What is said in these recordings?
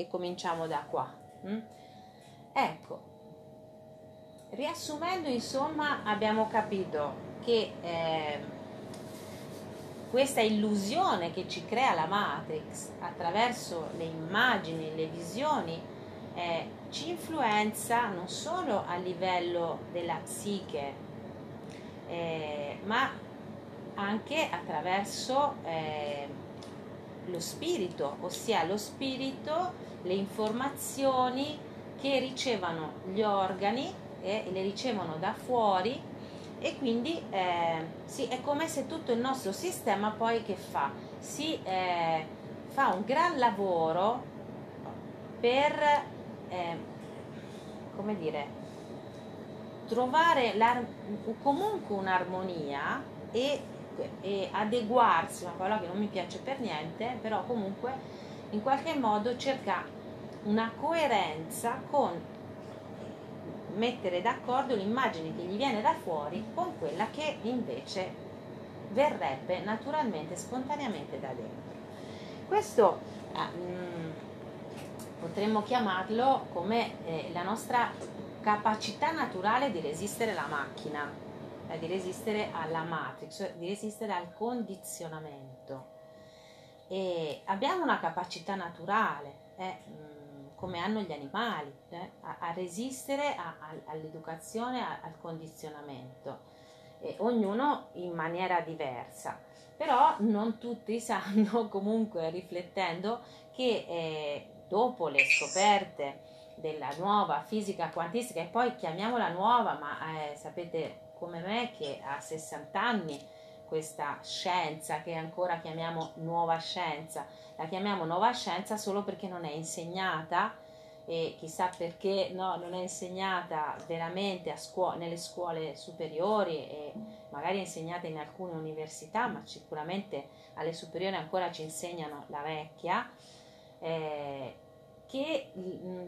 e cominciamo da qua. Mm? Ecco, riassumendo insomma abbiamo capito che eh, questa illusione che ci crea la Matrix attraverso le immagini, le visioni, eh, ci influenza non solo a livello della psiche, eh, ma anche attraverso eh, lo spirito, ossia lo spirito, le informazioni che ricevono gli organi e le ricevono da fuori e quindi eh, sì, è come se tutto il nostro sistema poi che fa? Si eh, fa un gran lavoro per eh, come dire trovare comunque un'armonia e, e adeguarsi, una parola che non mi piace per niente, però comunque in qualche modo cerca una coerenza con mettere d'accordo l'immagine che gli viene da fuori con quella che invece verrebbe naturalmente, spontaneamente da dentro. Questo mh, potremmo chiamarlo come eh, la nostra capacità naturale di resistere alla macchina, eh, di resistere alla matrix, di resistere al condizionamento. E abbiamo una capacità naturale. Eh, come hanno gli animali, eh, a, a, resistere a, a, all'educazione, al condizionamento, e ognuno in maniera diversa. Però non tutti sanno, comunque riflettendo, che eh, dopo le scoperte della nuova fisica quantistica, e poi chiamiamola nuova, ma eh, sapete come me che a 60 anni questa scienza che ancora chiamiamo nuova scienza, la chiamiamo nuova scienza solo perché non è insegnata e chissà perché no, non è insegnata veramente scuo- nelle scuole superiori e magari è insegnata in alcune università, ma sicuramente alle superiori ancora ci insegnano la vecchia, eh, che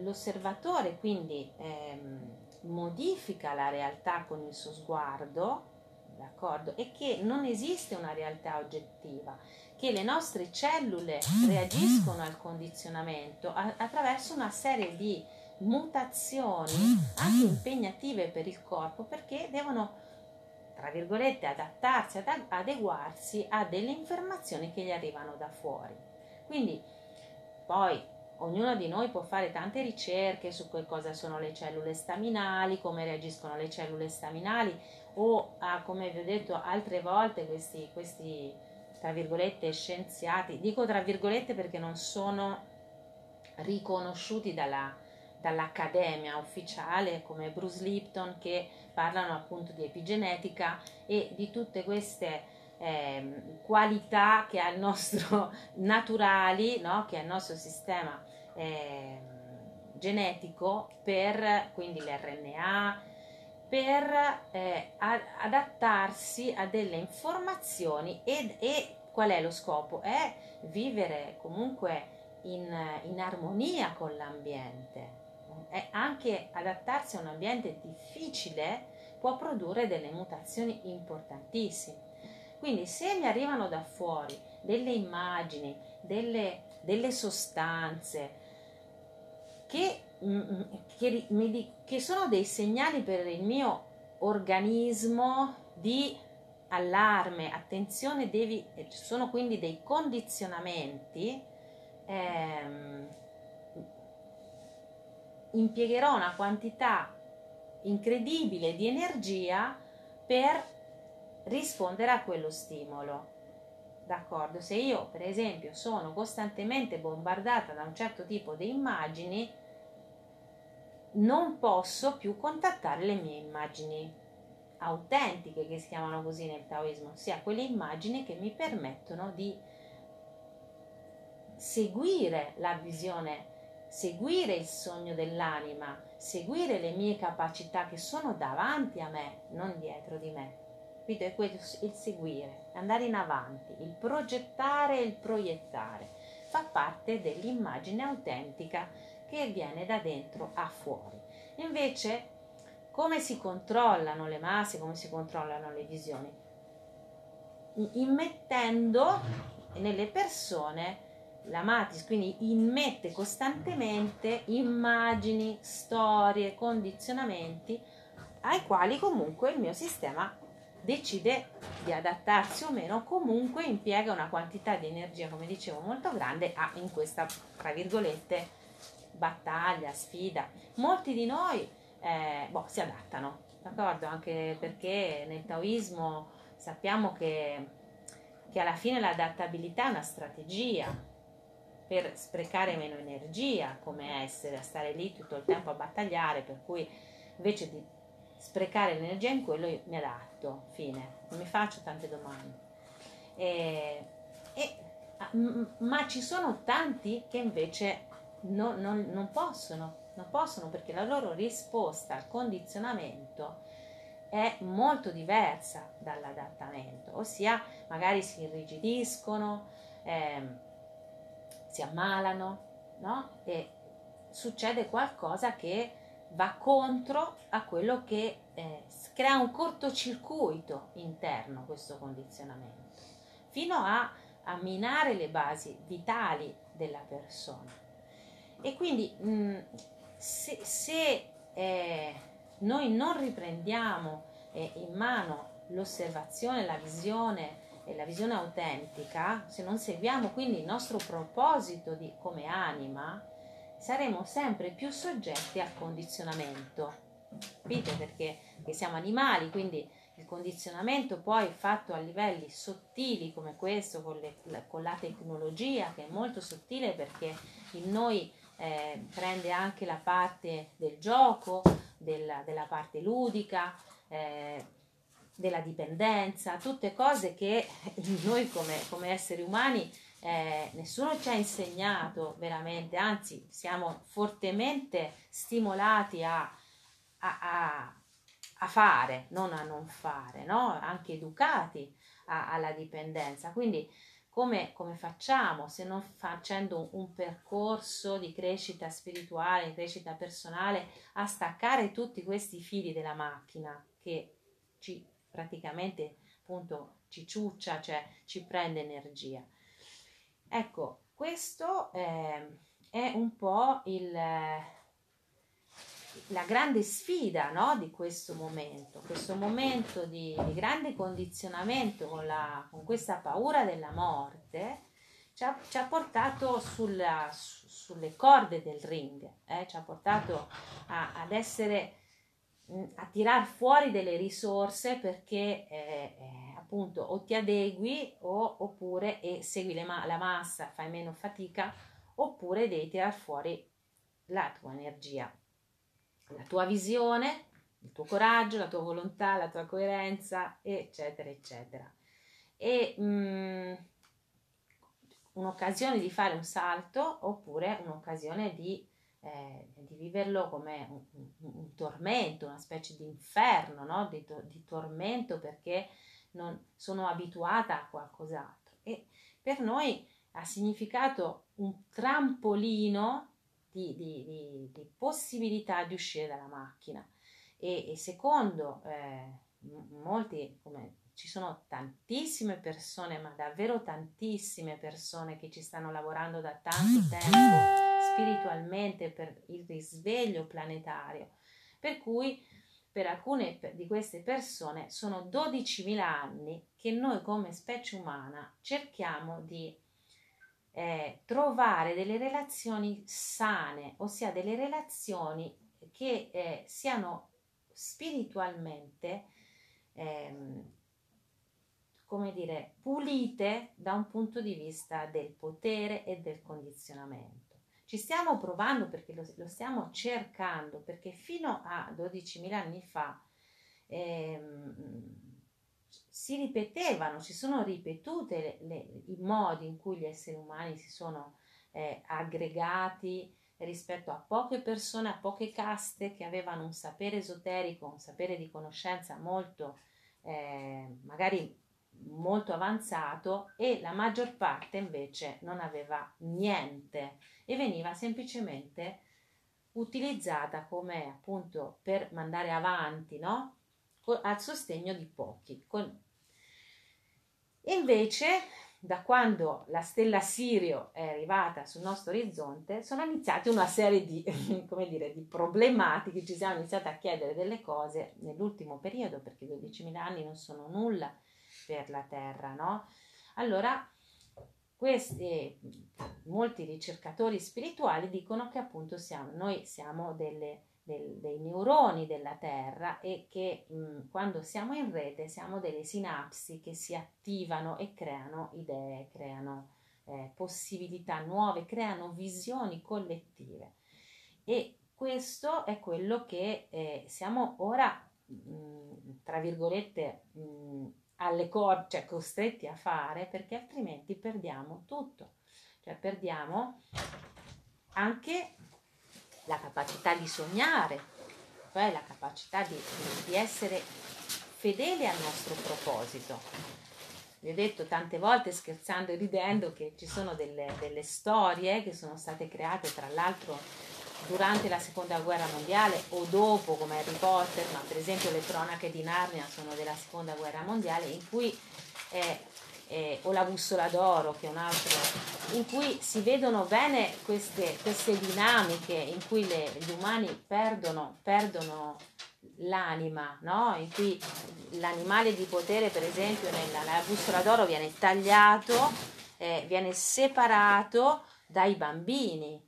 l'osservatore quindi ehm, modifica la realtà con il suo sguardo, d'accordo? E che non esiste una realtà oggettiva, che le nostre cellule reagiscono al condizionamento attraverso una serie di mutazioni anche impegnative per il corpo perché devono tra virgolette adattarsi, ad adeguarsi a delle informazioni che gli arrivano da fuori. Quindi poi ognuno di noi può fare tante ricerche su che cosa sono le cellule staminali, come reagiscono le cellule staminali o a, come vi ho detto altre volte questi, questi tra virgolette, scienziati, dico tra virgolette perché non sono riconosciuti dalla, dall'accademia ufficiale come Bruce Lipton che parlano appunto di epigenetica e di tutte queste eh, qualità che ha il nostro naturali, no? che ha il nostro sistema eh, genetico per quindi l'RNA, per eh, adattarsi a delle informazioni ed, e qual è lo scopo? È vivere comunque in, in armonia con l'ambiente. È anche adattarsi a un ambiente difficile può produrre delle mutazioni importantissime. Quindi se mi arrivano da fuori delle immagini, delle, delle sostanze che che, mi, che sono dei segnali per il mio organismo di allarme, attenzione, devi, eh, sono quindi dei condizionamenti, ehm, impiegherò una quantità incredibile di energia per rispondere a quello stimolo. D'accordo? Se io, per esempio, sono costantemente bombardata da un certo tipo di immagini, non posso più contattare le mie immagini autentiche che si chiamano così nel taoismo, ossia quelle immagini che mi permettono di seguire la visione, seguire il sogno dell'anima, seguire le mie capacità che sono davanti a me, non dietro di me. Quindi è questo il seguire, andare in avanti, il progettare e il proiettare. Fa parte dell'immagine autentica che viene da dentro a fuori. Invece, come si controllano le masse, come si controllano le visioni? Immettendo nelle persone la matrix quindi immette costantemente immagini, storie, condizionamenti ai quali comunque il mio sistema decide di adattarsi o meno, comunque impiega una quantità di energia, come dicevo, molto grande a, in questa, tra virgolette, battaglia, sfida. Molti di noi eh, boh, si adattano, d'accordo? Anche perché nel taoismo sappiamo che, che alla fine l'adattabilità è una strategia per sprecare meno energia, come essere a stare lì tutto il tempo a battagliare, per cui invece di sprecare l'energia in quello io mi adatto, fine, non mi faccio tante domande. E, e, ah, ma ci sono tanti che invece no, non, non possono, non possono perché la loro risposta al condizionamento è molto diversa dall'adattamento, ossia magari si irrigidiscono, eh, si ammalano, no? E succede qualcosa che va contro a quello che eh, crea un cortocircuito interno questo condizionamento, fino a, a minare le basi vitali della persona. E quindi mh, mm, se, se eh, noi non riprendiamo eh, in mano l'osservazione, la visione e la visione autentica, se non seguiamo quindi il nostro proposito di, come anima, saremo sempre più soggetti al condizionamento. Capite? Perché, perché siamo animali, quindi il condizionamento poi fatto a livelli sottili come questo, con, le, con la tecnologia, che è molto sottile perché in noi eh, prende anche la parte del gioco, della, della parte ludica, eh, della dipendenza, tutte cose che noi come, come esseri umani eh, nessuno ci ha insegnato veramente, anzi siamo fortemente stimolati a, a, a, a fare, non a non fare, no? anche educati alla dipendenza. Quindi come, come, facciamo se non facendo un, percorso di crescita spirituale, di crescita personale, a staccare tutti questi fili della macchina che ci praticamente appunto ci ciuccia, cioè ci prende energia. Ecco, questo eh, è un po' il, la grande sfida no, di questo momento, questo momento di, di grande condizionamento con, la, con, questa paura della morte ci ha, ci ha portato sulla, su, sulle corde del ring, eh, ci ha portato a, ad essere a tirar fuori delle risorse perché eh, eh, appunto o ti adegui o, oppure segui ma- la massa, fai meno fatica oppure devi tirar fuori la tua energia, la tua visione, il tuo coraggio, la tua volontà, la tua coerenza, eccetera, eccetera. E mh, mm, un'occasione di fare un salto oppure un'occasione di eh, di viverlo come un, un, un, tormento, una specie di inferno, no? di, di, tormento perché non sono abituata a qualcos'altro. E per noi ha significato un trampolino di, di, di possibilità di uscire dalla macchina. E, e secondo eh, molti, come ci sono tantissime persone, ma davvero tantissime persone che ci stanno lavorando da tanto tempo spiritualmente per il risveglio planetario. Per cui per alcune di queste persone sono 12.000 anni che noi come specie umana cerchiamo di eh, trovare delle relazioni sane, ossia delle relazioni che eh, siano spiritualmente, ehm, come dire, pulite da un punto di vista del potere e del condizionamento. Ci stiamo provando perché lo, lo stiamo cercando, perché fino a 12.000 anni fa ehm, si ripetevano, si sono ripetute le, le, i modi in cui gli esseri umani si sono eh, aggregati rispetto a poche persone, a poche caste che avevano un sapere esoterico, un sapere di conoscenza molto eh, magari molto avanzato e la maggior parte invece non aveva niente e veniva semplicemente utilizzata come appunto per mandare avanti, no? Al sostegno di pochi. Con... Invece da quando la stella Sirio è arrivata sul nostro orizzonte, sono iniziate una serie di, dire, di problematiche, ci siamo iniziati a chiedere delle cose nell'ultimo periodo, perché 12.000 anni non sono nulla per la Terra, no? Allora, questi, molti ricercatori spirituali dicono che appunto siamo, noi siamo delle del, dei neuroni della Terra e che mh, quando siamo in rete siamo delle sinapsi che si attivano e creano idee, creano eh, possibilità nuove, creano visioni collettive. E questo è quello che eh, siamo ora, mh, tra virgolette, mh, alle corde, cioè costretti a fare perché altrimenti perdiamo tutto. Cioè perdiamo anche la capacità di sognare, cioè la capacità di, di essere fedele al nostro proposito. Vi ho detto tante volte scherzando e ridendo che ci sono delle, delle storie che sono state create tra l'altro durante la seconda guerra mondiale o dopo come Harry Potter, ma per esempio le cronache di Narnia sono della seconda guerra mondiale in cui eh, eh, o la bussola d'oro, che è un altro, in cui si vedono bene queste, queste dinamiche in cui le, gli umani perdono, perdono l'anima, no? in cui l'animale di potere, per esempio, nella, nella bussola d'oro viene tagliato, eh, viene separato dai bambini.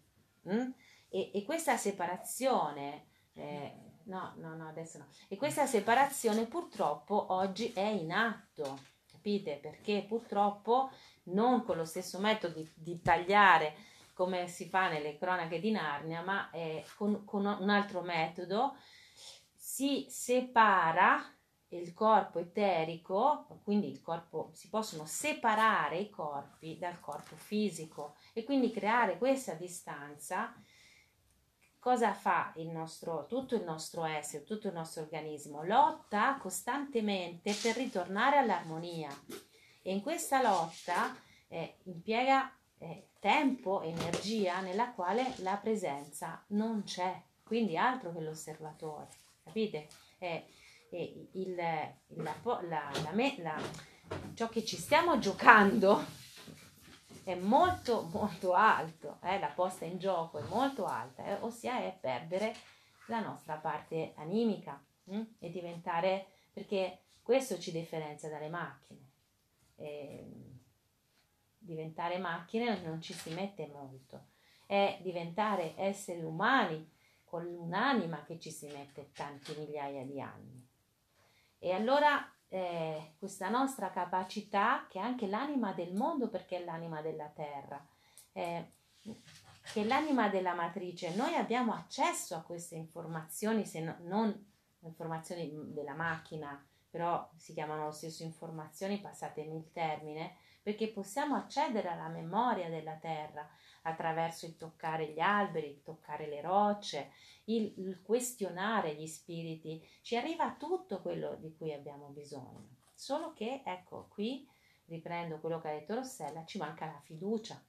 Hm? E, e, questa separazione, eh, no, no, no, adesso no, e questa separazione purtroppo oggi è in atto capite? Perché purtroppo non con lo stesso metodo di, di tagliare come si fa nelle cronache di Narnia, ma eh, con, con un altro metodo si separa il corpo eterico, quindi il corpo, si possono separare i corpi dal corpo fisico e quindi creare questa distanza cosa fa il nostro, tutto il nostro essere, tutto il nostro organismo? Lotta costantemente per ritornare all'armonia e in questa lotta eh, impiega eh, tempo, energia nella quale la presenza non c'è, quindi altro che l'osservatore, capite? Eh, il, la, la, la, ciò che ci stiamo giocando è molto molto alto, eh? la posta in gioco è molto alta, eh? ossia è perdere la nostra parte animica hm? e diventare, perché questo ci differenzia dalle macchine. E diventare macchine non ci si mette molto, è diventare esseri umani con un'anima che ci si mette tanti migliaia di anni. E allora eh, questa nostra capacità, che è anche l'anima del mondo perché è l'anima della terra, eh, che è l'anima della matrice. Noi abbiamo accesso a queste informazioni, se no, non informazioni della macchina, però si chiamano lo stesso informazioni, passatemi il termine, perché possiamo accedere alla memoria della terra attraverso il toccare gli alberi, il toccare le rocce, il, il questionare gli spiriti, ci arriva tutto quello di cui abbiamo bisogno. Solo che, ecco, qui riprendo quello che ha detto Rossella, ci manca la fiducia.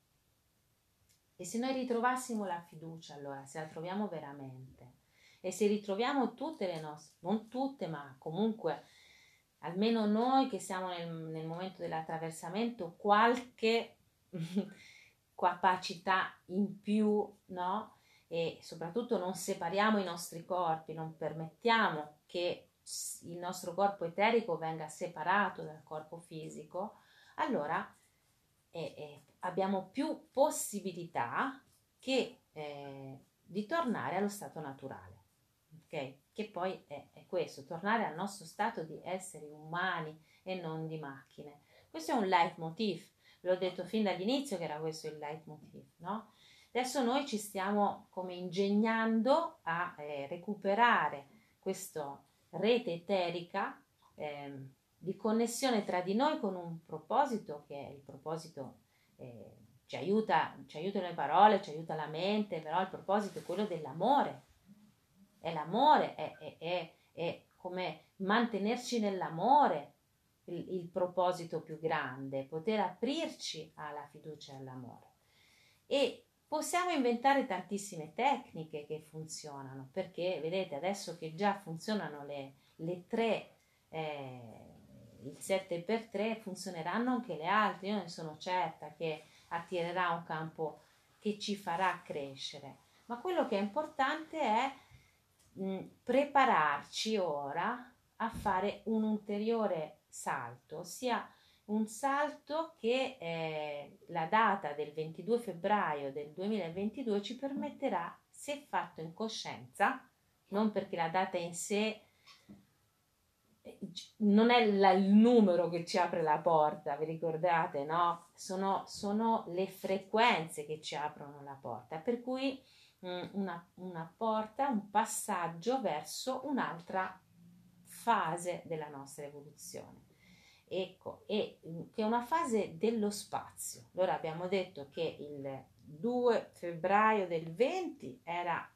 E se noi ritrovassimo la fiducia, allora, se la troviamo veramente, e se ritroviamo tutte le nostre, non tutte, ma comunque almeno noi che siamo nel, nel momento dell'attraversamento, qualche capacità in più, no? e soprattutto non separiamo i nostri corpi, non permettiamo che il nostro corpo eterico venga separato dal corpo fisico, allora eh, eh, abbiamo più possibilità che, eh, di tornare allo stato naturale. Okay? Che poi è, è questo, tornare al nostro stato di esseri umani e non di macchine. Questo è un leitmotiv, l'ho detto fin dall'inizio che era questo il leitmotiv, no? Adesso noi ci stiamo come ingegnando a eh, recuperare questa rete eterica eh, di connessione tra di noi con un proposito che è il proposito, eh, ci, aiuta, ci aiutano le parole, ci aiuta la mente, però il proposito è quello dell'amore. È l'amore, è, è, è, è come mantenerci nell'amore, il, il, proposito più grande, poter aprirci alla fiducia e all'amore. E Possiamo inventare tantissime tecniche che funzionano, perché vedete adesso che già funzionano le, le tre, eh, il 7x3 funzioneranno anche le altre, io ne sono certa che attirerà un campo che ci farà crescere, ma quello che è importante è mh, prepararci ora a fare un ulteriore salto, ossia un salto che eh, la data del 22 febbraio del 2022 ci permetterà, se fatto in coscienza, non perché la data in sé eh, non è la, il numero che ci apre la porta, vi ricordate, no? Sono, sono le frequenze che ci aprono la porta, per cui mh, mm, una, una porta, un passaggio verso un'altra fase della nostra evoluzione. Ecco, e mm, che è una fase dello spazio. Allora abbiamo detto che il 2 febbraio del 20 era,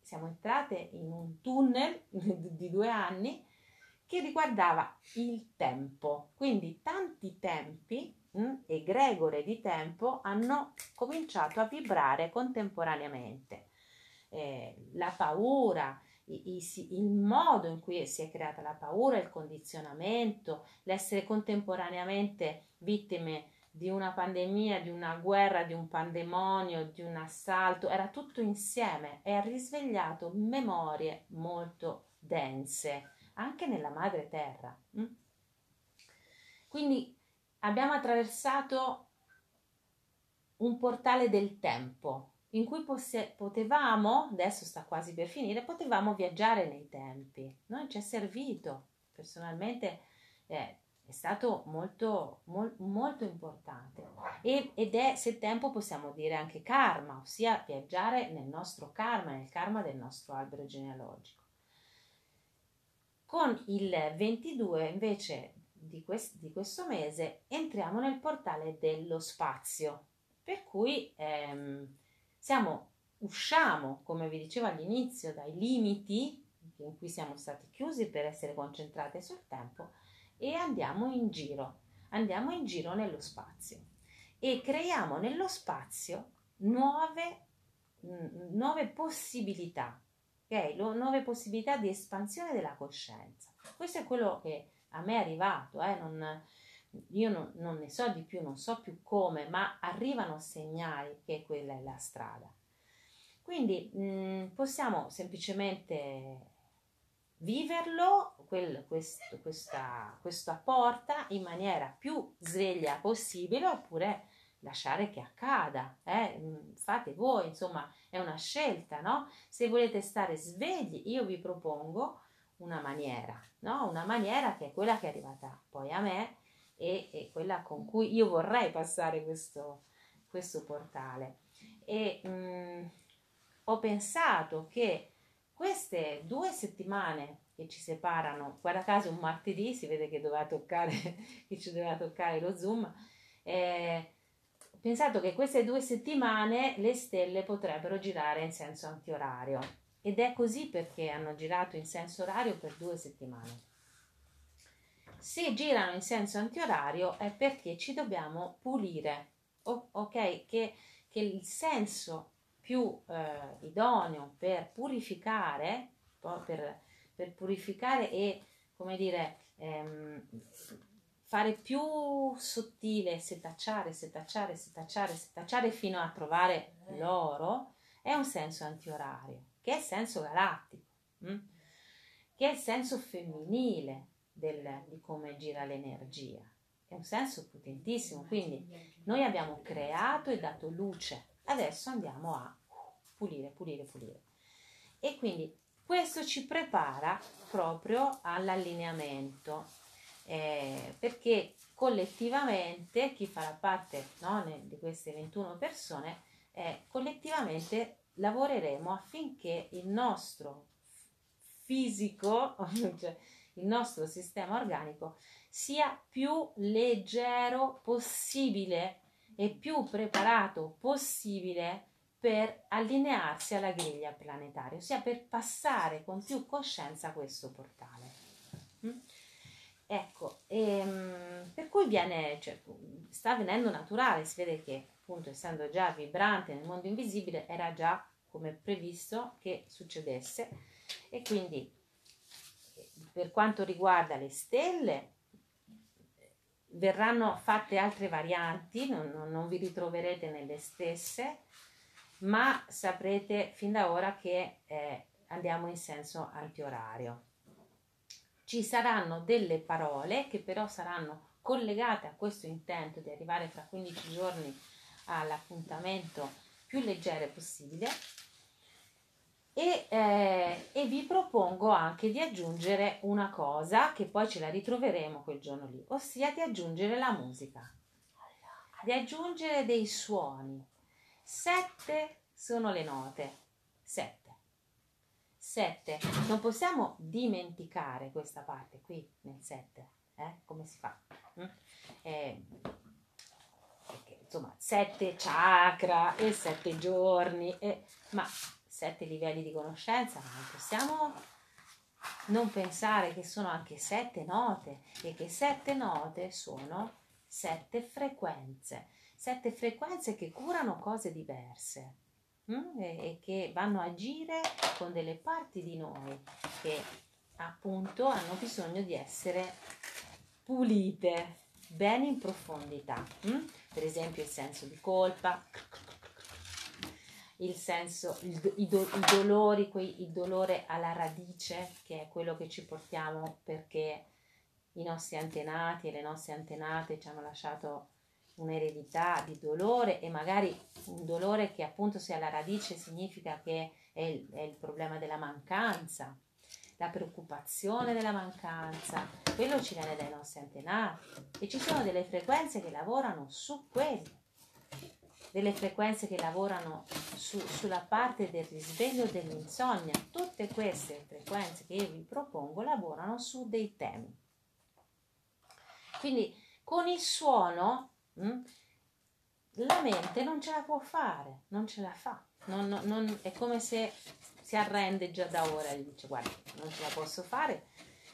siamo entrate in un tunnel di due anni che riguardava il tempo. Quindi tanti tempi mh, mm, egregore di tempo hanno cominciato a vibrare contemporaneamente. Eh, la paura, il modo in cui si è creata la paura, il condizionamento, l'essere contemporaneamente vittime di una pandemia, di una guerra, di un pandemonio, di un assalto, era tutto insieme e ha risvegliato memorie molto dense, anche nella madre terra. Mm? Quindi abbiamo attraversato un portale del tempo, in cui posse, potevamo, adesso sta quasi per finire, potevamo viaggiare nei tempi. Noi ci è servito, personalmente eh, è stato molto, mol, molto importante. E, ed è, se tempo possiamo dire anche karma, ossia viaggiare nel nostro karma, nel karma del nostro albero genealogico. Con il 22 invece di, quest, di questo mese entriamo nel portale dello spazio, per cui... Ehm, siamo, usciamo, come vi dicevo all'inizio, dai limiti in cui siamo stati chiusi per essere concentrati sul tempo e andiamo in giro, andiamo in giro nello spazio e creiamo nello spazio nuove, nuove possibilità, ok? nuove possibilità di espansione della coscienza. Questo è quello che a me è arrivato, eh? non, io non, non, ne so di più, non so più come, ma arrivano segnali che quella è la strada. Quindi mh, mm, possiamo semplicemente viverlo, quel, questo, questa, questa porta in maniera più sveglia possibile oppure lasciare che accada, eh? Mm, fate voi, insomma è una scelta, no? Se volete stare svegli io vi propongo una maniera, no? Una maniera che è quella che è arrivata poi a me, e, e quella con cui io vorrei passare questo, questo portale. E mh, mm, ho pensato che queste due settimane che ci separano, guarda caso un martedì, si vede che doveva toccare, che ci doveva toccare lo zoom, eh, ho pensato che queste due settimane le stelle potrebbero girare in senso antiorario ed è così perché hanno girato in senso orario per due settimane. Se girano in senso antiorario è perché ci dobbiamo pulire, ok? Che, che il senso più eh, idoneo per purificare, per, per, purificare e, come dire, ehm, fare più sottile, setacciare, setacciare, setacciare, setacciare fino a trovare l'oro, è un senso antiorario, che è il senso galattico, hm? che è il senso femminile, del, di come gira l'energia. È un senso potentissimo, quindi noi abbiamo creato e dato luce, adesso andiamo a pulire, pulire, pulire. E quindi questo ci prepara proprio all'allineamento, eh, perché collettivamente, chi farà parte no, di queste 21 persone, eh, collettivamente lavoreremo affinché il nostro fisico, cioè il nostro sistema organico sia più leggero possibile e più preparato possibile per allinearsi alla griglia planetaria, ossia per passare con più coscienza questo portale. Mm? Ecco, ehm, per cui viene, cioè, sta avvenendo naturale, si vede che appunto essendo già vibrante nel mondo invisibile era già come previsto che succedesse e quindi per quanto riguarda le stelle, verranno fatte altre varianti, non, non, vi ritroverete nelle stesse, ma saprete fin da ora che eh, andiamo in senso antiorario. Ci saranno delle parole che però saranno collegate a questo intento di arrivare fra 15 giorni all'appuntamento più leggero possibile e, eh, e, vi propongo anche di aggiungere una cosa che poi ce la ritroveremo quel giorno lì, ossia di aggiungere la musica, di aggiungere dei suoni. Sette sono le note, sette. Sette. Non possiamo dimenticare questa parte qui nel sette. Eh? Come si fa? Mm? Eh, perché, insomma, sette chakra e sette giorni, e, ma sette livelli di conoscenza, ma non possiamo non pensare che sono anche sette note e che sette note sono sette frequenze, sette frequenze che curano cose diverse hm? e, e che vanno a agire con delle parti di noi che appunto hanno bisogno di essere pulite bene in profondità. Hm? Per esempio il senso di colpa, il senso, il, i, do, i, dolori, quei, il dolore alla radice, che è quello che ci portiamo perché i nostri antenati e le nostre antenate ci hanno lasciato un'eredità di dolore e magari un dolore che appunto se alla radice significa che è il, è il problema della mancanza, la preoccupazione della mancanza, quello ci viene dai nostri antenati. E ci sono delle frequenze che lavorano su quello delle frequenze che lavorano su, sulla parte del risveglio dell'insonnia. Tutte queste frequenze che io vi propongo lavorano su dei temi. Quindi con il suono mh, hm, la mente non ce la può fare, non ce la fa. Non, non, è come se si arrende già da ora e dice guarda non ce la posso fare,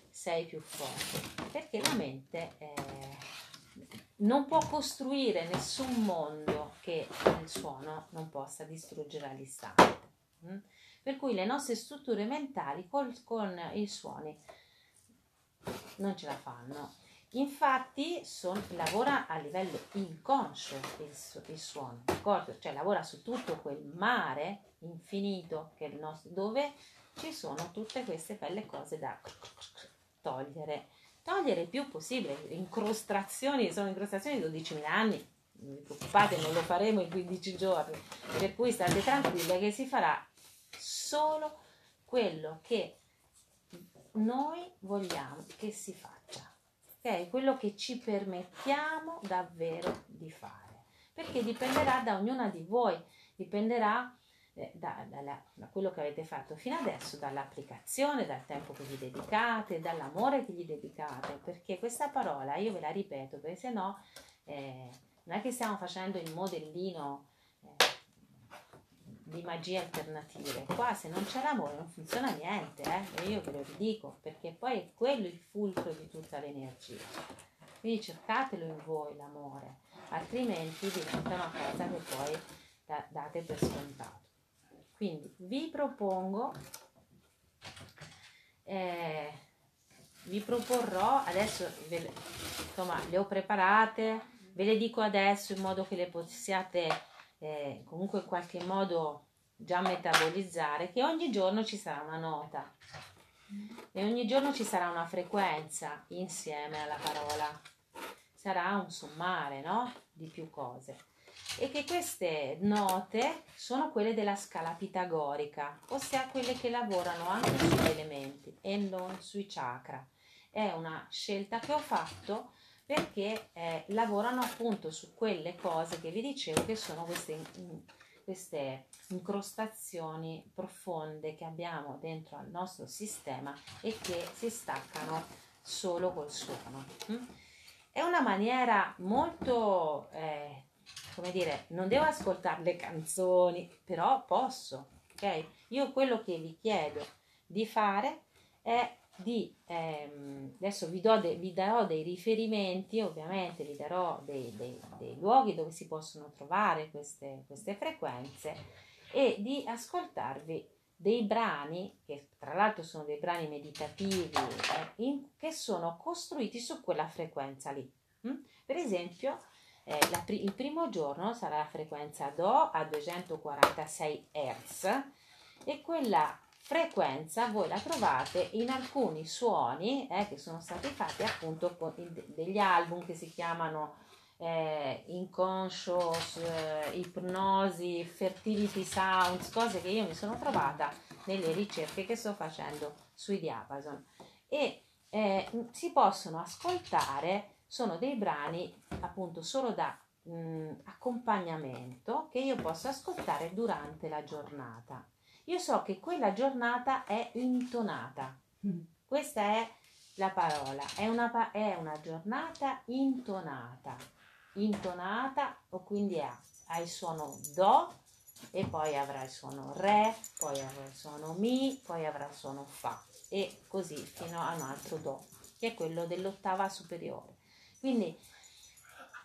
sei più forte. Perché la mente... È non può costruire nessun mondo che il suono non possa distruggere all'istante. Mm? Per cui le nostre strutture mentali col, con i suoni non ce la fanno. Infatti son, lavora a livello inconscio il, il suono, d'accordo? Cioè lavora su tutto quel mare infinito nostro, dove ci sono tutte queste belle cose da togliere togliere il più possibile. Incrostazioni, sono incrostazioni di 12.000 anni, non vi preoccupate, non lo faremo in 15 giorni, per cui state tranquille che si farà solo quello che noi vogliamo che si faccia, ok? Quello che ci permettiamo davvero di fare, perché dipenderà da ognuna di voi, dipenderà da, da, da, quello che avete fatto fino adesso, dall'applicazione, dal tempo che vi dedicate, dall'amore che gli dedicate, perché questa parola io ve la ripeto, perché se no eh, non è che stiamo facendo il modellino eh, di magie alternative, qua se non c'è l'amore non funziona niente, eh? io ve lo ridico, perché poi è quello il fulcro di tutta l'energia. Quindi cercatelo in voi l'amore, altrimenti diventa una cosa che poi da, date per scontato. Quindi vi propongo, eh, vi proporrò, adesso ve, insomma le ho preparate, ve le dico adesso in modo che le possiate eh, comunque in qualche modo già metabolizzare, che ogni giorno ci sarà una nota e ogni giorno ci sarà una frequenza insieme alla parola. Sarà un sommare, no? Di più cose e che queste note sono quelle della scala pitagorica, ossia quelle che lavorano anche sugli elementi e non sui chakra. È una scelta che ho fatto perché eh, lavorano appunto su quelle cose che vi dicevo che sono queste, queste incrostazioni profonde che abbiamo dentro al nostro sistema e che si staccano solo col suono. Mm? È una maniera molto eh, come dire, non devo ascoltare le canzoni, però posso, ok? Io quello che vi chiedo di fare è di, ehm, adesso vi, de, vi, darò dei riferimenti, ovviamente vi darò dei, dei, dei luoghi dove si possono trovare queste, queste frequenze e di ascoltarvi dei brani, che tra l'altro sono dei brani meditativi, eh, in, che sono costruiti su quella frequenza lì. Mm? Per esempio, eh, la, il primo giorno sarà la frequenza Do a 246 Hz e quella frequenza voi la trovate in alcuni suoni eh, che sono stati fatti appunto con degli album che si chiamano eh, inconscious, eh, ipnosi, fertility sounds, cose che io mi sono trovata nelle ricerche che sto facendo sui diapason. E eh, si possono ascoltare, sono dei brani appunto solo da mh, accompagnamento che io posso ascoltare durante la giornata. Io so che quella giornata è intonata. Questa è la parola, è una, è una giornata intonata. Intonata, o quindi ha, ha il suono Do e poi avrà il suono Re, poi avrà il suono Mi, poi avrà il suono Fa e così fino a un altro Do, che è quello dell'ottava superiore. Quindi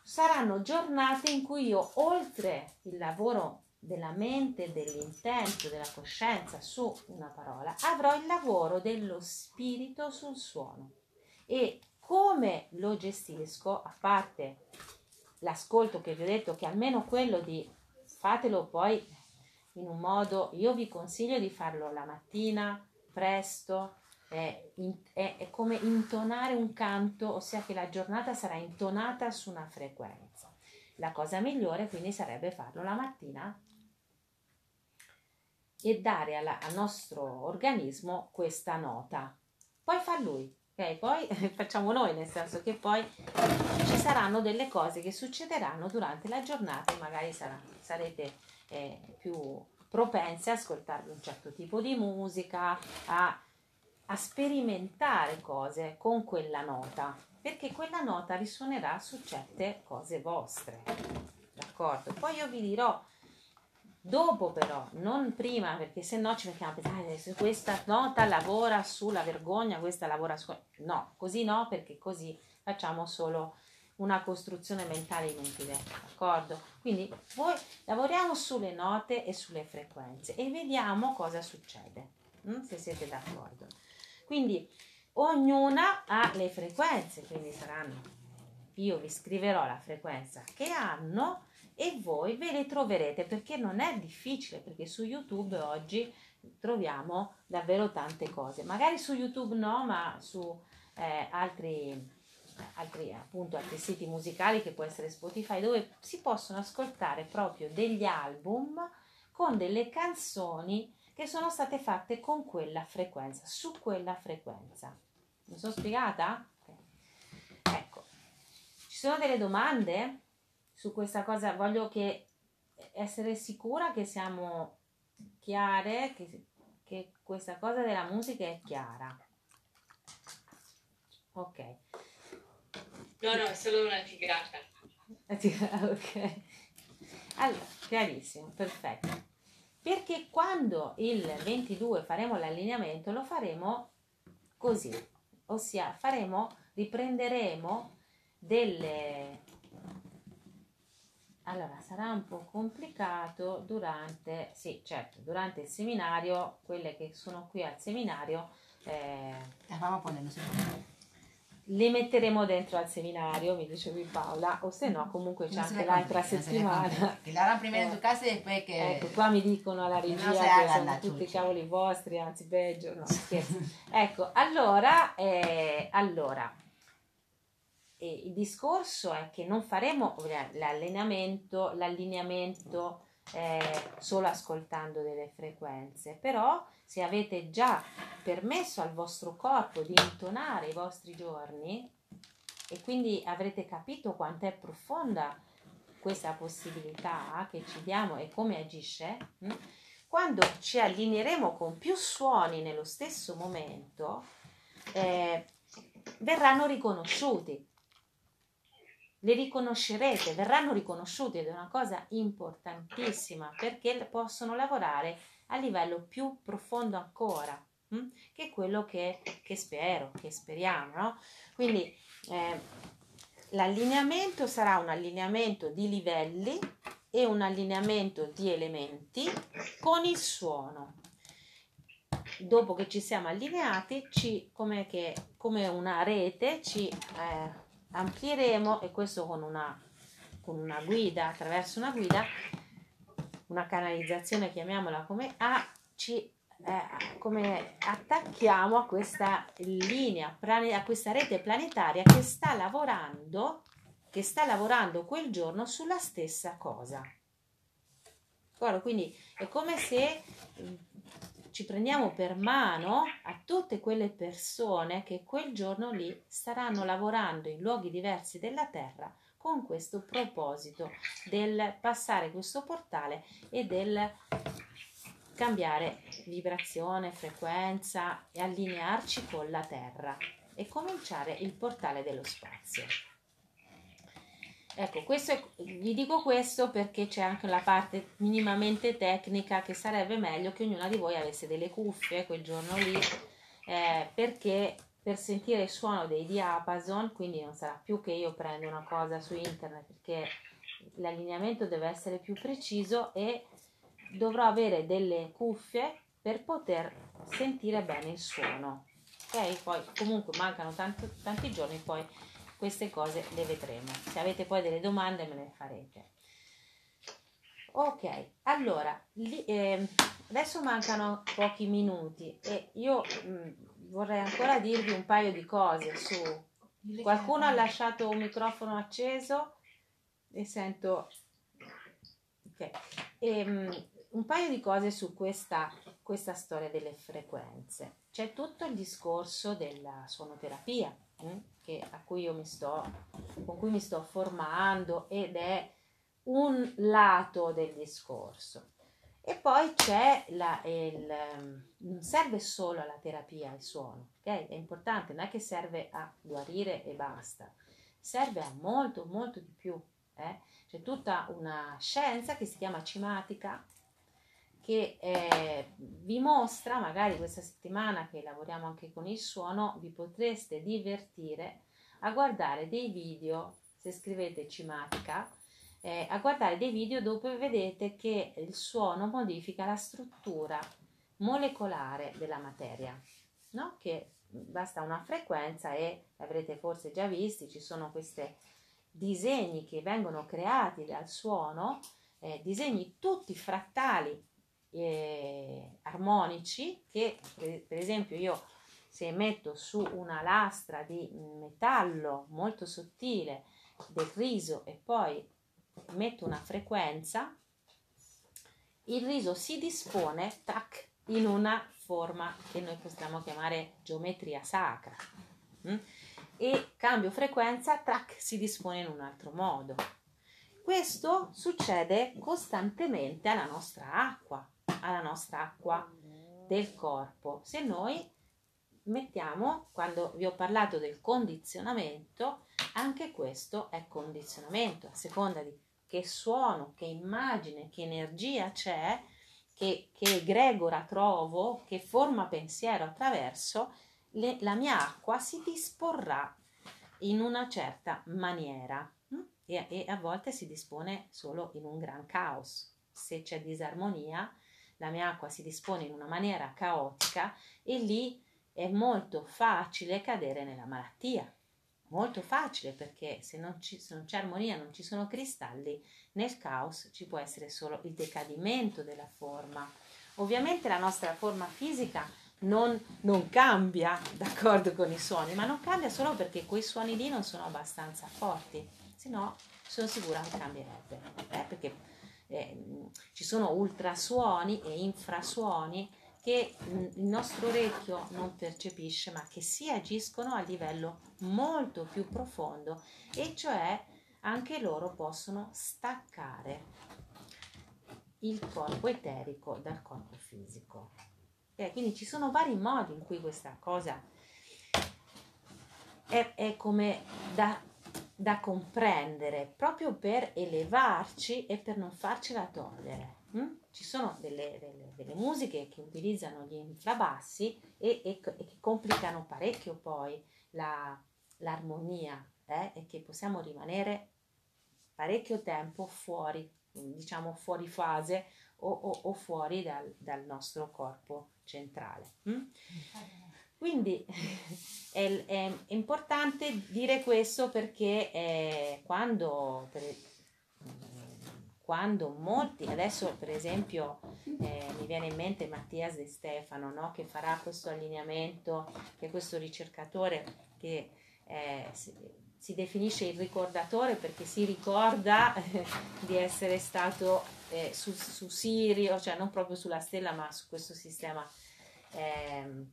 saranno giornate in cui io, oltre il lavoro della mente, dell'intento, della coscienza su una parola, avrò il lavoro dello spirito sul suono. E come lo gestisco, a parte l'ascolto che vi ho detto, che almeno quello di fatelo poi in un modo, io vi consiglio di farlo la mattina, presto, è, è, è come intonare un canto, ossia che la giornata sarà intonata su una frequenza. La cosa migliore quindi sarebbe farlo la mattina e dare alla, al nostro organismo questa nota. Poi fa lui, ok? Poi facciamo noi, nel senso che poi ci saranno delle cose che succederanno durante la giornata e magari sarà, sarete eh, più propense a ascoltare un certo tipo di musica, a, a sperimentare cose con quella nota, perché quella nota risuonerà su certe cose vostre. D'accordo? Poi io vi dirò Dopo però, non prima, perché se no ci mettiamo a pensare se questa nota lavora sulla vergogna, questa lavora su... No, così no, perché così facciamo solo una costruzione mentale inutile, d'accordo? Quindi voi lavoriamo sulle note e sulle frequenze e vediamo cosa succede, hm? se siete d'accordo. Quindi ognuna ha le frequenze, quindi saranno, io vi scriverò la frequenza che hanno e voi ve le troverete perché non è difficile perché su YouTube oggi troviamo davvero tante cose. Magari su YouTube no ma su eh, altri, altri, appunto, altri siti musicali che può essere Spotify dove si possono ascoltare proprio degli album con delle canzoni che sono state fatte con quella frequenza su quella frequenza mi sono spiegata? ecco ci sono delle domande? su questa cosa voglio che essere sicura che siamo chiare, che, che questa cosa della musica è chiara. Ok. No, no, è solo una figata. ok. Allora, chiarissimo, perfetto. Perché quando il 22 faremo l'allineamento lo faremo così, ossia faremo, riprenderemo delle allora, sarà un po' complicato durante, sì, certo, durante il seminario, quelle che sono qui al seminario, eh, le metteremo dentro al seminario, mi dicevi Paola, o se no comunque c'è anche l'altra settimana. Che la prima in tu casa e poi che... Ecco, qua mi dicono alla regia che sono tutti i cavoli vostri, anzi peggio, no scherzo. ecco, allora, eh, allora, e il discorso è che non faremo l'allenamento, l'allineamento eh, solo ascoltando delle frequenze, però se avete già permesso al vostro corpo di intonare i vostri giorni e quindi avrete capito quanto è profonda questa possibilità che ci diamo e come agisce, hm? quando ci allineeremo con più suoni nello stesso momento, eh, verranno riconosciuti le riconoscerete, verranno riconosciute ed è una cosa importantissima perché possono lavorare a livello più profondo ancora, hm? che è quello che, che, spero, che speriamo. No? Quindi eh, l'allineamento sarà un allineamento di livelli e un allineamento di elementi con il suono. Dopo che ci siamo allineati, ci, come, che, come una rete ci... Eh, amplieremo, e questo con una, con una guida, attraverso una guida, una canalizzazione, chiamiamola come A, ci eh, come attacchiamo a questa linea, a questa rete planetaria che sta lavorando, che sta lavorando quel giorno sulla stessa cosa. Quindi è come se ci prendiamo per mano a tutte quelle persone che quel giorno lì staranno lavorando in luoghi diversi della Terra con questo proposito del passare questo portale e del cambiare vibrazione, frequenza e allinearci con la Terra e cominciare il portale dello spazio. Ecco, questo, vi dico questo perché c'è anche la parte minimamente tecnica che sarebbe meglio che ognuna di voi avesse delle cuffie quel giorno lì, eh, perché per sentire il suono dei diapason, quindi non sarà più che io prendo una cosa su internet, perché l'allineamento deve essere più preciso e dovrò avere delle cuffie per poter sentire bene il suono. Ok? Poi comunque mancano tanto, tanti giorni, poi queste cose le vedremo. Se avete poi delle domande me le farete. Ok, allora, li, eh, adesso mancano pochi minuti e io mh, mm, vorrei ancora dirvi un paio di cose su... Qualcuno ha lasciato un microfono acceso e sento... Ok, e, mm, un paio di cose su questa, questa storia delle frequenze. C'è tutto il discorso della suonoterapia Mm, che, cui sto, con cui mi sto formando ed è un lato del discorso. E poi c'è la, il, non serve solo la terapia il suono, ok? È importante, non è che serve a guarire e basta, serve a molto, molto di più. Eh? C'è tutta una scienza che si chiama cimatica, che eh, vi mostra, magari questa settimana che lavoriamo anche con il suono, vi potreste divertire a guardare dei video, se scrivete cimatica, eh, a guardare dei video dove vedete che il suono modifica la struttura molecolare della materia, no? che basta una frequenza e avrete forse già visti, ci sono questi disegni che vengono creati dal suono, eh, disegni tutti frattali eh, armonici che per esempio io se metto su una lastra di metallo molto sottile del riso e poi metto una frequenza il riso si dispone tac, in una forma che noi possiamo chiamare geometria sacra mm? e cambio frequenza tac, si dispone in un altro modo questo succede costantemente alla nostra acqua alla nostra acqua del corpo. Se noi mettiamo, quando vi ho parlato del condizionamento, anche questo è condizionamento, a seconda di che suono, che immagine, che energia c'è, che, che egregora trovo, che forma pensiero attraverso, le, la mia acqua si disporrà in una certa maniera hm? e, e a volte si dispone solo in un gran caos. Se c'è disarmonia, la mia acqua si dispone in una maniera caotica e lì è molto facile cadere nella malattia. Molto facile perché se non, ci, se non c'è armonia, non ci sono cristalli, nel caos ci può essere solo il decadimento della forma. Ovviamente la nostra forma fisica non, non, cambia d'accordo con i suoni, ma non cambia solo perché quei suoni lì non sono abbastanza forti, se no sono sicura che cambierebbe, eh, perché eh, ci sono ultrasuoni e infrasuoni che mm, il nostro orecchio non percepisce ma che si agiscono a livello molto più profondo e cioè anche loro possono staccare il corpo eterico dal corpo fisico. Eh, quindi ci sono vari modi in cui questa cosa è, è come da da comprendere proprio per elevarci e per non farcela togliere. Mm? Ci sono delle, delle, delle, musiche che utilizzano gli infrabassi e, e, e che complicano parecchio poi la, l'armonia eh? e che possiamo rimanere parecchio tempo fuori, diciamo fuori fase o, o, o fuori dal, dal, nostro corpo centrale. Mm? Quindi è, è importante dire questo perché eh, quando, per, quando molti, adesso per esempio eh, mi viene in mente Mattias De Stefano no? che farà questo allineamento, che è questo ricercatore che eh, si, definisce il ricordatore perché si ricorda di essere stato eh, su, su, Sirio, cioè non proprio sulla stella ma su questo sistema ehm,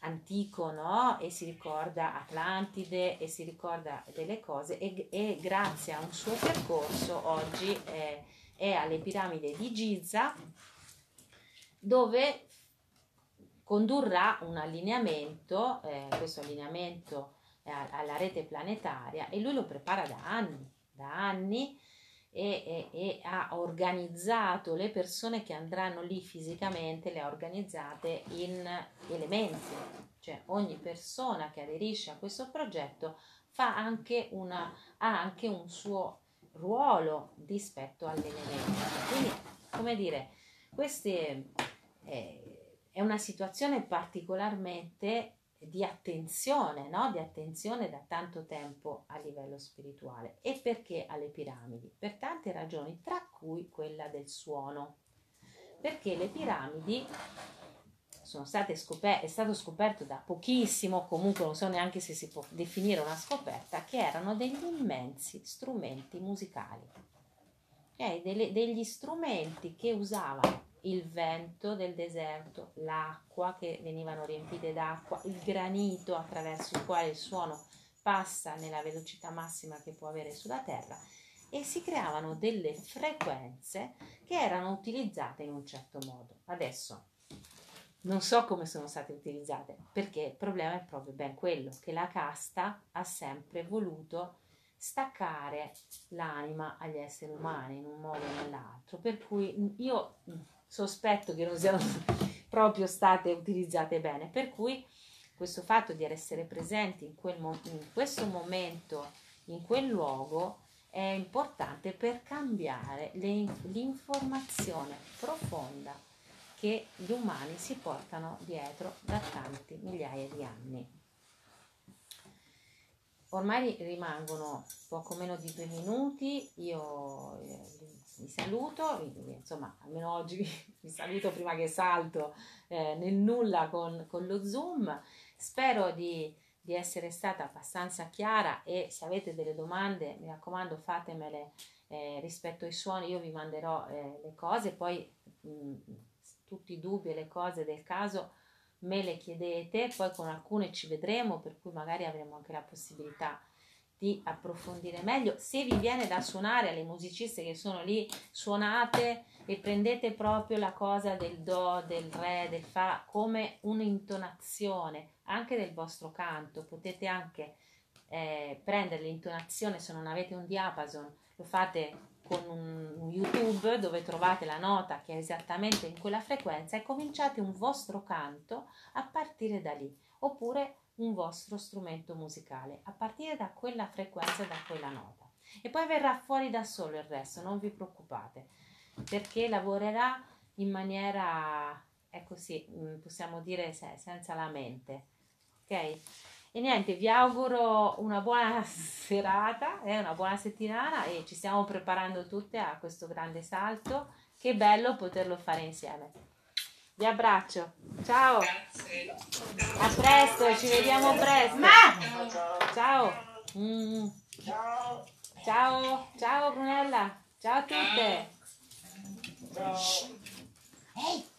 antico, no? E si ricorda Atlantide e si ricorda delle cose e, e grazie a un suo percorso oggi eh, è alle piramidi di Giza dove condurrà un allineamento, eh, questo allineamento alla rete planetaria e lui lo prepara da anni, da anni e, e, e, ha organizzato le persone che andranno lì fisicamente, le ha organizzate in elementi, cioè ogni persona che aderisce a questo progetto anche una, ha anche un suo ruolo rispetto all'elemento. Quindi, come dire, queste, eh, è una situazione particolarmente di attenzione, no? di attenzione da tanto tempo a livello spirituale. E perché alle piramidi? Per tante ragioni, tra cui quella del suono. Perché le piramidi sono state scoperte, è stato scoperto da pochissimo, comunque non so neanche se si può definire una scoperta, che erano degli immensi strumenti musicali. Okay? Dele, degli strumenti che usavano il vento del deserto, l'acqua che venivano riempite d'acqua, il granito attraverso il quale il suono passa nella velocità massima che può avere sulla Terra e si creavano delle frequenze che erano utilizzate in un certo modo. Adesso non so come sono state utilizzate perché il problema è proprio ben quello che la casta ha sempre voluto staccare l'anima agli esseri umani in un modo o nell'altro per cui io sospetto che non siano proprio state utilizzate bene, per cui questo fatto di essere presenti in, quel mo- in questo momento, in quel luogo, è importante per cambiare le, l'informazione profonda che gli umani si portano dietro da tanti migliaia di anni. Ormai rimangono poco meno di due minuti, io eh, vi saluto, insomma almeno oggi vi saluto prima che salto eh, nel nulla con, con, lo zoom, spero di, di, essere stata abbastanza chiara e se avete delle domande mi raccomando fatemele eh, rispetto ai suoni, io vi manderò eh, le cose, poi mh, tutti i dubbi e le cose del caso me le chiedete, poi con alcune ci vedremo, per cui magari avremo anche la possibilità di approfondire meglio. Se vi viene da suonare alle musiciste che sono lì, suonate e prendete proprio la cosa del do, del re, del fa come un'intonazione anche del vostro canto. Potete anche eh, prendere l'intonazione se non avete un diapason, lo fate con un YouTube dove trovate la nota che è esattamente in quella frequenza e cominciate un vostro canto a partire da lì. Oppure un vostro strumento musicale a partire da quella frequenza e da quella nota. E poi verrà fuori da solo il resto, non vi preoccupate, perché lavorerà in maniera, ecco sì, mm, possiamo dire senza la mente. Ok? E niente, vi auguro una buona serata, eh, una buona settimana e ci stiamo preparando tutte a questo grande salto. Che bello poterlo fare insieme. Vi abbraccio. Ciao. Grazie. A presto, ci vediamo presto. Ma! Ciao. Mm. Ciao. Ciao. Ciao Brunella. Ciao a tutte. Ciao. Ehi.